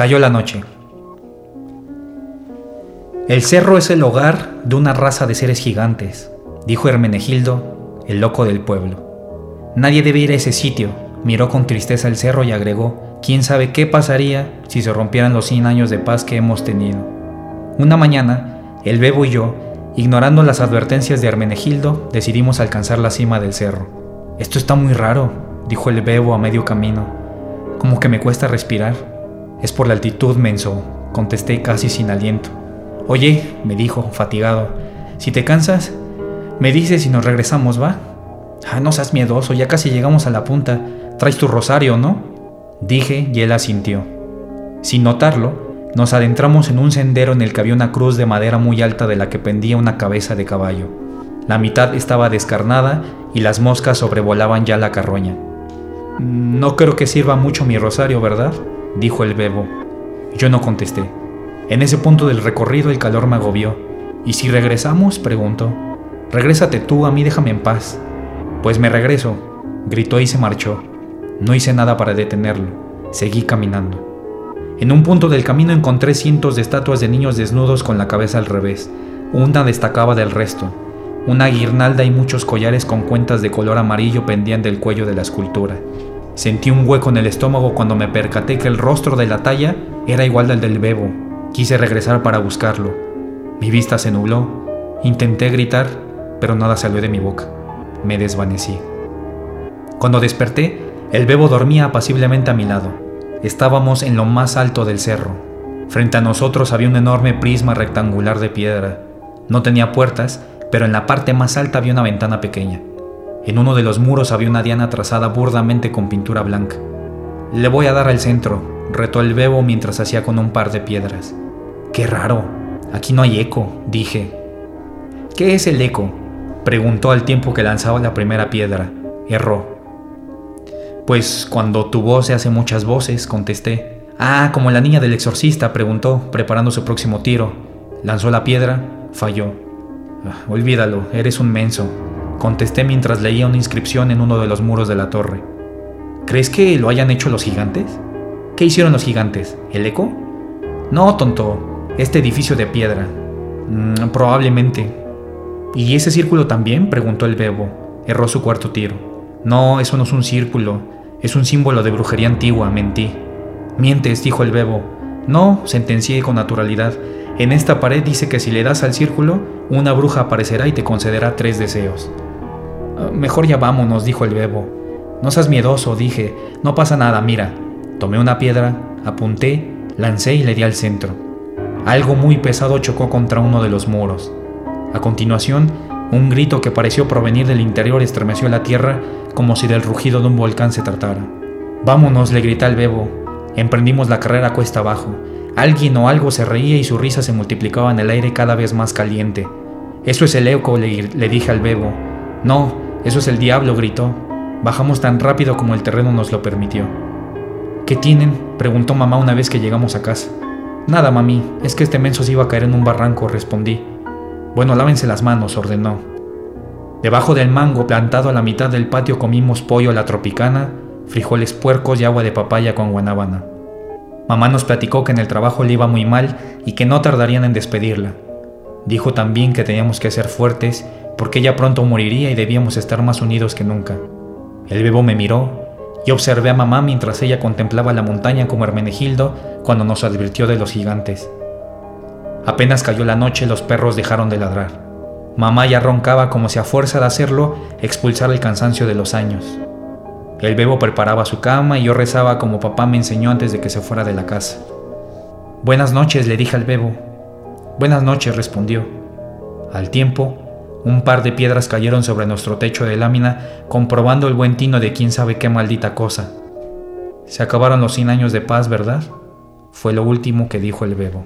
Cayó la noche. El cerro es el hogar de una raza de seres gigantes, dijo Hermenegildo, el loco del pueblo. Nadie debe ir a ese sitio, miró con tristeza el cerro y agregó, quién sabe qué pasaría si se rompieran los 100 años de paz que hemos tenido. Una mañana, el bebo y yo, ignorando las advertencias de Hermenegildo, decidimos alcanzar la cima del cerro. Esto está muy raro, dijo el bebo a medio camino. Como que me cuesta respirar. Es por la altitud, menso, contesté casi sin aliento. Oye, me dijo, fatigado, si te cansas, me dices si nos regresamos, ¿va? Ah, no seas miedoso, ya casi llegamos a la punta. Traes tu rosario, ¿no? Dije y él asintió. Sin notarlo, nos adentramos en un sendero en el que había una cruz de madera muy alta de la que pendía una cabeza de caballo. La mitad estaba descarnada y las moscas sobrevolaban ya la carroña. No creo que sirva mucho mi rosario, ¿verdad? Dijo el bebo. Yo no contesté. En ese punto del recorrido el calor me agobió. ¿Y si regresamos? preguntó. Regrésate tú, a mí déjame en paz. Pues me regreso, gritó y se marchó. No hice nada para detenerlo. Seguí caminando. En un punto del camino encontré cientos de estatuas de niños desnudos con la cabeza al revés. Una destacaba del resto. Una guirnalda y muchos collares con cuentas de color amarillo pendían del cuello de la escultura. Sentí un hueco en el estómago cuando me percaté que el rostro de la talla era igual al del bebo, Quise regresar para buscarlo. Mi vista se nubló. Intenté gritar, pero nada salió de mi boca. Me desvanecí. Cuando desperté, el bebo dormía apaciblemente a mi lado. Estábamos en lo más alto del cerro. Frente a nosotros había un enorme prisma rectangular de piedra. No tenía puertas, pero en la parte más alta había una ventana pequeña. En uno de los muros había una diana trazada burdamente con pintura blanca. Le voy a dar al centro, retó el bebo mientras hacía con un par de piedras. Qué raro, aquí no hay eco, dije. ¿Qué es el eco? preguntó al tiempo que lanzaba la primera piedra. Erró. Pues cuando tu voz se hace muchas voces, contesté. Ah, como la niña del exorcista, preguntó, preparando su próximo tiro. Lanzó la piedra, falló. Ah, olvídalo, eres un menso, contesté mientras leía una inscripción en uno de los muros de la torre. ¿Crees que lo hayan hecho los gigantes? ¿Qué hicieron los gigantes? ¿El eco? No, tonto, este edificio de piedra. Mm, probablemente. ¿Y ese círculo también? preguntó el bebo. Erró su cuarto tiro. No, eso no es un círculo. Es un símbolo de brujería antigua, mentí. Mientes, dijo el bebo. No, sentencié con naturalidad. En esta pared dice que si le das al círculo, una bruja aparecerá y te concederá tres deseos. Mejor ya vámonos, dijo el bebo. No seas miedoso, dije. No pasa nada, mira. Tomé una piedra, apunté, lancé y le di al centro. Algo muy pesado chocó contra uno de los muros. A continuación, un grito que pareció provenir del interior estremeció la tierra como si del rugido de un volcán se tratara. Vámonos, le grité al bebo. Emprendimos la carrera cuesta abajo. Alguien o algo se reía y su risa se multiplicaba en el aire cada vez más caliente. Eso es el eco, le, le dije al bebo. No, eso es el diablo, gritó. Bajamos tan rápido como el terreno nos lo permitió. ¿Qué tienen? preguntó mamá una vez que llegamos a casa. Nada, mami, es que este menso se iba a caer en un barranco, respondí. Bueno, lávense las manos, ordenó. Debajo del mango, plantado a la mitad del patio, comimos pollo a la tropicana, frijoles puercos y agua de papaya con guanábana. Mamá nos platicó que en el trabajo le iba muy mal y que no tardarían en despedirla. Dijo también que teníamos que ser fuertes porque ella pronto moriría y debíamos estar más unidos que nunca. El bebo me miró y observé a mamá mientras ella contemplaba la montaña como Hermenegildo cuando nos advirtió de los gigantes. Apenas cayó la noche los perros dejaron de ladrar. Mamá ya roncaba como si a fuerza de hacerlo expulsara el cansancio de los años. El bebo preparaba su cama y yo rezaba como papá me enseñó antes de que se fuera de la casa. Buenas noches, le dije al bebo. Buenas noches, respondió. Al tiempo, un par de piedras cayeron sobre nuestro techo de lámina, comprobando el buen tino de quién sabe qué maldita cosa. Se acabaron los cien años de paz, ¿verdad? Fue lo último que dijo el bebo.